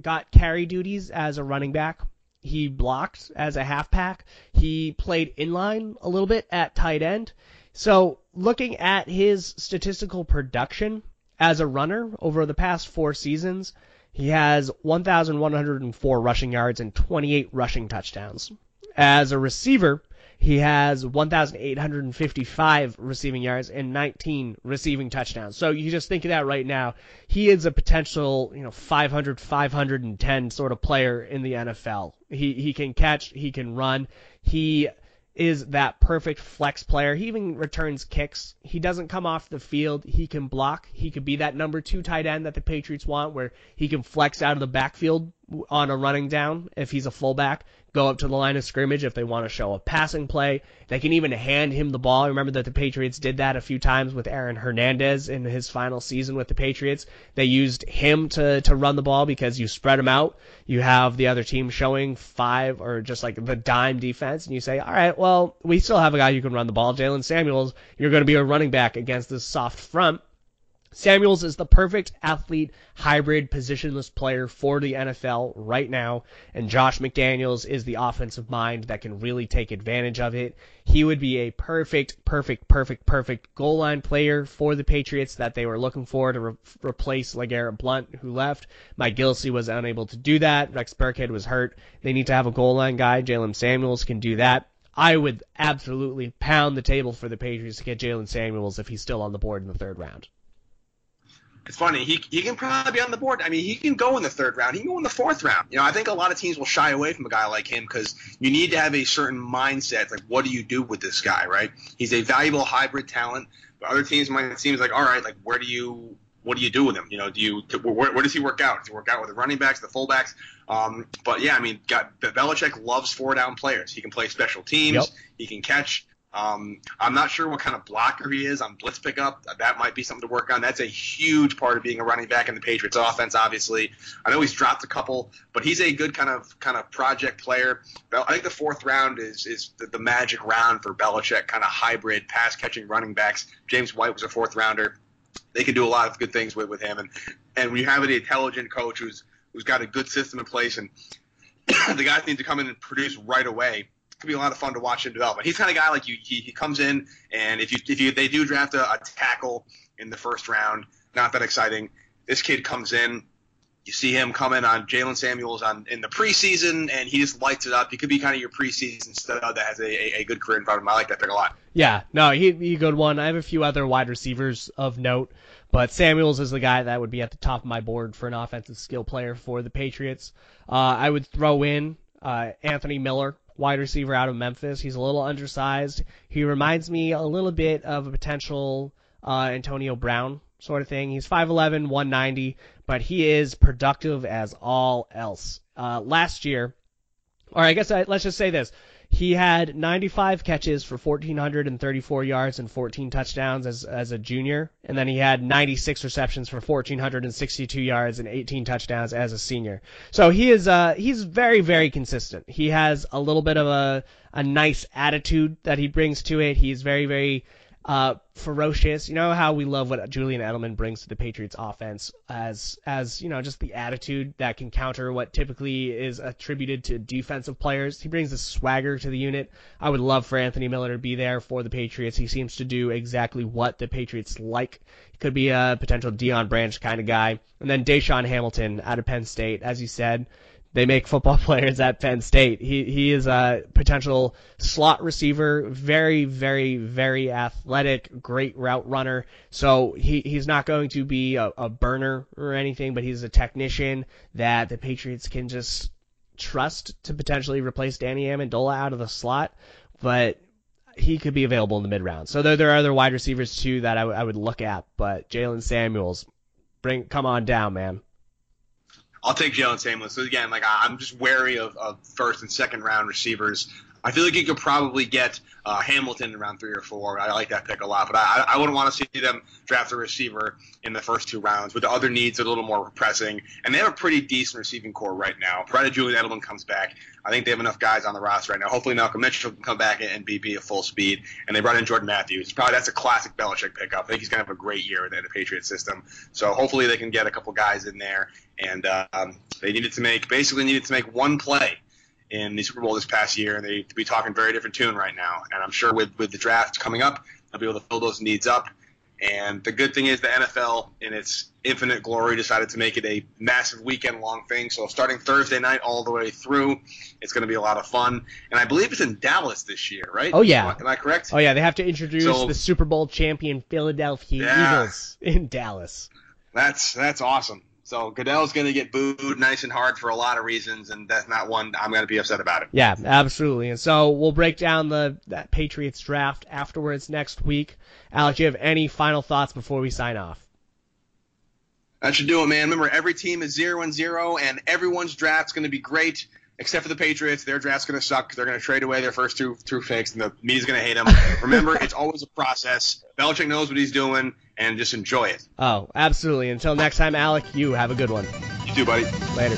got carry duties as a running back. He blocked as a halfback. He played inline a little bit at tight end. So looking at his statistical production as a runner over the past four seasons, he has 1,104 rushing yards and 28 rushing touchdowns. As a receiver, he has 1,855 receiving yards and 19 receiving touchdowns. So you just think of that right now. He is a potential, you know, 500, 510 sort of player in the NFL. He he can catch, he can run. He is that perfect flex player. He even returns kicks. He doesn't come off the field. He can block. He could be that number two tight end that the Patriots want, where he can flex out of the backfield on a running down if he's a fullback go up to the line of scrimmage if they want to show a passing play. They can even hand him the ball. Remember that the Patriots did that a few times with Aaron Hernandez in his final season with the Patriots. They used him to, to run the ball because you spread him out. You have the other team showing five or just like the dime defense, and you say, all right, well, we still have a guy who can run the ball. Jaylen Samuels, you're going to be a running back against this soft front. Samuels is the perfect athlete hybrid positionless player for the NFL right now, and Josh McDaniels is the offensive mind that can really take advantage of it. He would be a perfect, perfect, perfect, perfect goal line player for the Patriots that they were looking for to re- replace LeGarrette Blunt, who left. Mike Gillislee was unable to do that. Rex Burkhead was hurt. They need to have a goal line guy. Jaylen Samuels can do that. I would absolutely pound the table for the Patriots to get Jaylen Samuels if he's still on the board in the third round. It's funny. He, he can probably be on the board. I mean, he can go in the third round. He can go in the fourth round. You know, I think a lot of teams will shy away from a guy like him because you need to have a certain mindset. Like, what do you do with this guy, right? He's a valuable hybrid talent. But other teams might seem like, all right, like, where do you what do you do with him? You know, do you where, where does he work out? Does he work out with the running backs, the fullbacks? Um, but yeah, I mean, got Belichick loves four down players. He can play special teams. Yep. He can catch. Um, I'm not sure what kind of blocker he is on blitz pickup. That might be something to work on. That's a huge part of being a running back in the Patriots offense. Obviously, I know he's dropped a couple, but he's a good kind of kind of project player. I think the fourth round is is the, the magic round for Belichick, kind of hybrid pass catching running backs. James White was a fourth rounder. They can do a lot of good things with with him, and and when you have an intelligent coach who's who's got a good system in place, and the guys need to come in and produce right away could be a lot of fun to watch him develop. But he's kind of guy like you. He, he comes in, and if you if you they do draft a, a tackle in the first round, not that exciting. This kid comes in. You see him coming on Jaylen Samuels on in the preseason, and he just lights it up. He could be kind of your preseason stud that has a, a, a good career in front of him. I like that pick a lot. Yeah, no, he he a good one. I have a few other wide receivers of note, but Samuels is the guy that would be at the top of my board for an offensive skill player for the Patriots. Uh, I would throw in uh, Anthony Miller wide receiver out of Memphis. He's a little undersized. He reminds me a little bit of a potential uh, Antonio Brown sort of thing. He's 5'11", 190, but he is productive as all else. Uh, last year, or I guess I, let's just say this. He had 95 catches for 1,434 yards and 14 touchdowns as, as a junior, and then he had 96 receptions for 1,462 yards and 18 touchdowns as a senior. So he is uh, he's very very consistent. He has a little bit of a a nice attitude that he brings to it. He's very very uh, ferocious. You know how we love what Julian Edelman brings to the Patriots offense as as you know just the attitude that can counter what typically is attributed to defensive players. He brings a swagger to the unit. I would love for Anthony Miller to be there for the Patriots. He seems to do exactly what the Patriots like. He could be a potential Deion Branch kind of guy. And then DaeSean Hamilton out of Penn State, as you said they make football players at Penn State. He he is a potential slot receiver, very very very athletic, great route runner. So he he's not going to be a, a burner or anything, but he's a technician that the Patriots can just trust to potentially replace Danny Amendola out of the slot. But he could be available in the mid round. So there, there are other wide receivers too that I, w- I would look at, but Jaylen Samuels, bring come on down, man. I'll take Jaylen Samuels. So again, like I'm just wary of, of first and second round receivers. I feel like you could probably get uh, Hamilton in round three or four. I like that pick a lot, but I, I wouldn't want to see them draft a receiver in the first two rounds. With the other needs a little more pressing, and they have a pretty decent receiving corps right now. Provided Julian Edelman comes back, I think they have enough guys on the roster right now. Hopefully, Malcolm Mitchell can come back and be, be at full speed. And they brought in Jordan Matthews. Probably that's a classic Belichick pickup. I think he's going to have a great year in the Patriot system. So hopefully they can get a couple guys in there. And um, they needed to make basically needed to make one play in the Super Bowl this past year, and they be talking very different tune right now. And I'm sure with with the draft coming up, they'll be able to fill those needs up. And the good thing is the NFL, in its infinite glory, decided to make it a massive weekend long thing. So starting Thursday night all the way through, it's going to be a lot of fun. And I believe it's in Dallas this year, right? Oh, yeah. Am I, am I correct? Oh yeah, they have to introduce So- the Super Bowl champion Philadelphia Yeah. Eagles in Dallas. That's that's awesome. So Goodell's going to get booed nice and hard for a lot of reasons, and that's not one I'm going to be upset about it. Yeah, absolutely. And so we'll break down the that Patriots draft afterwards next week. Alex, do you have any final thoughts before we sign off? That should do it, man. Remember, every team is zero and zero, and everyone's draft's going to be great, except for the Patriots. Their draft's going to suck. They're going to trade away their first two two picks, and the media's going to hate them. Remember, it's always a process. Belichick knows what he's doing, and just enjoy it. Oh, absolutely. Until next time, Alec, you have a good one. You too, buddy. Later.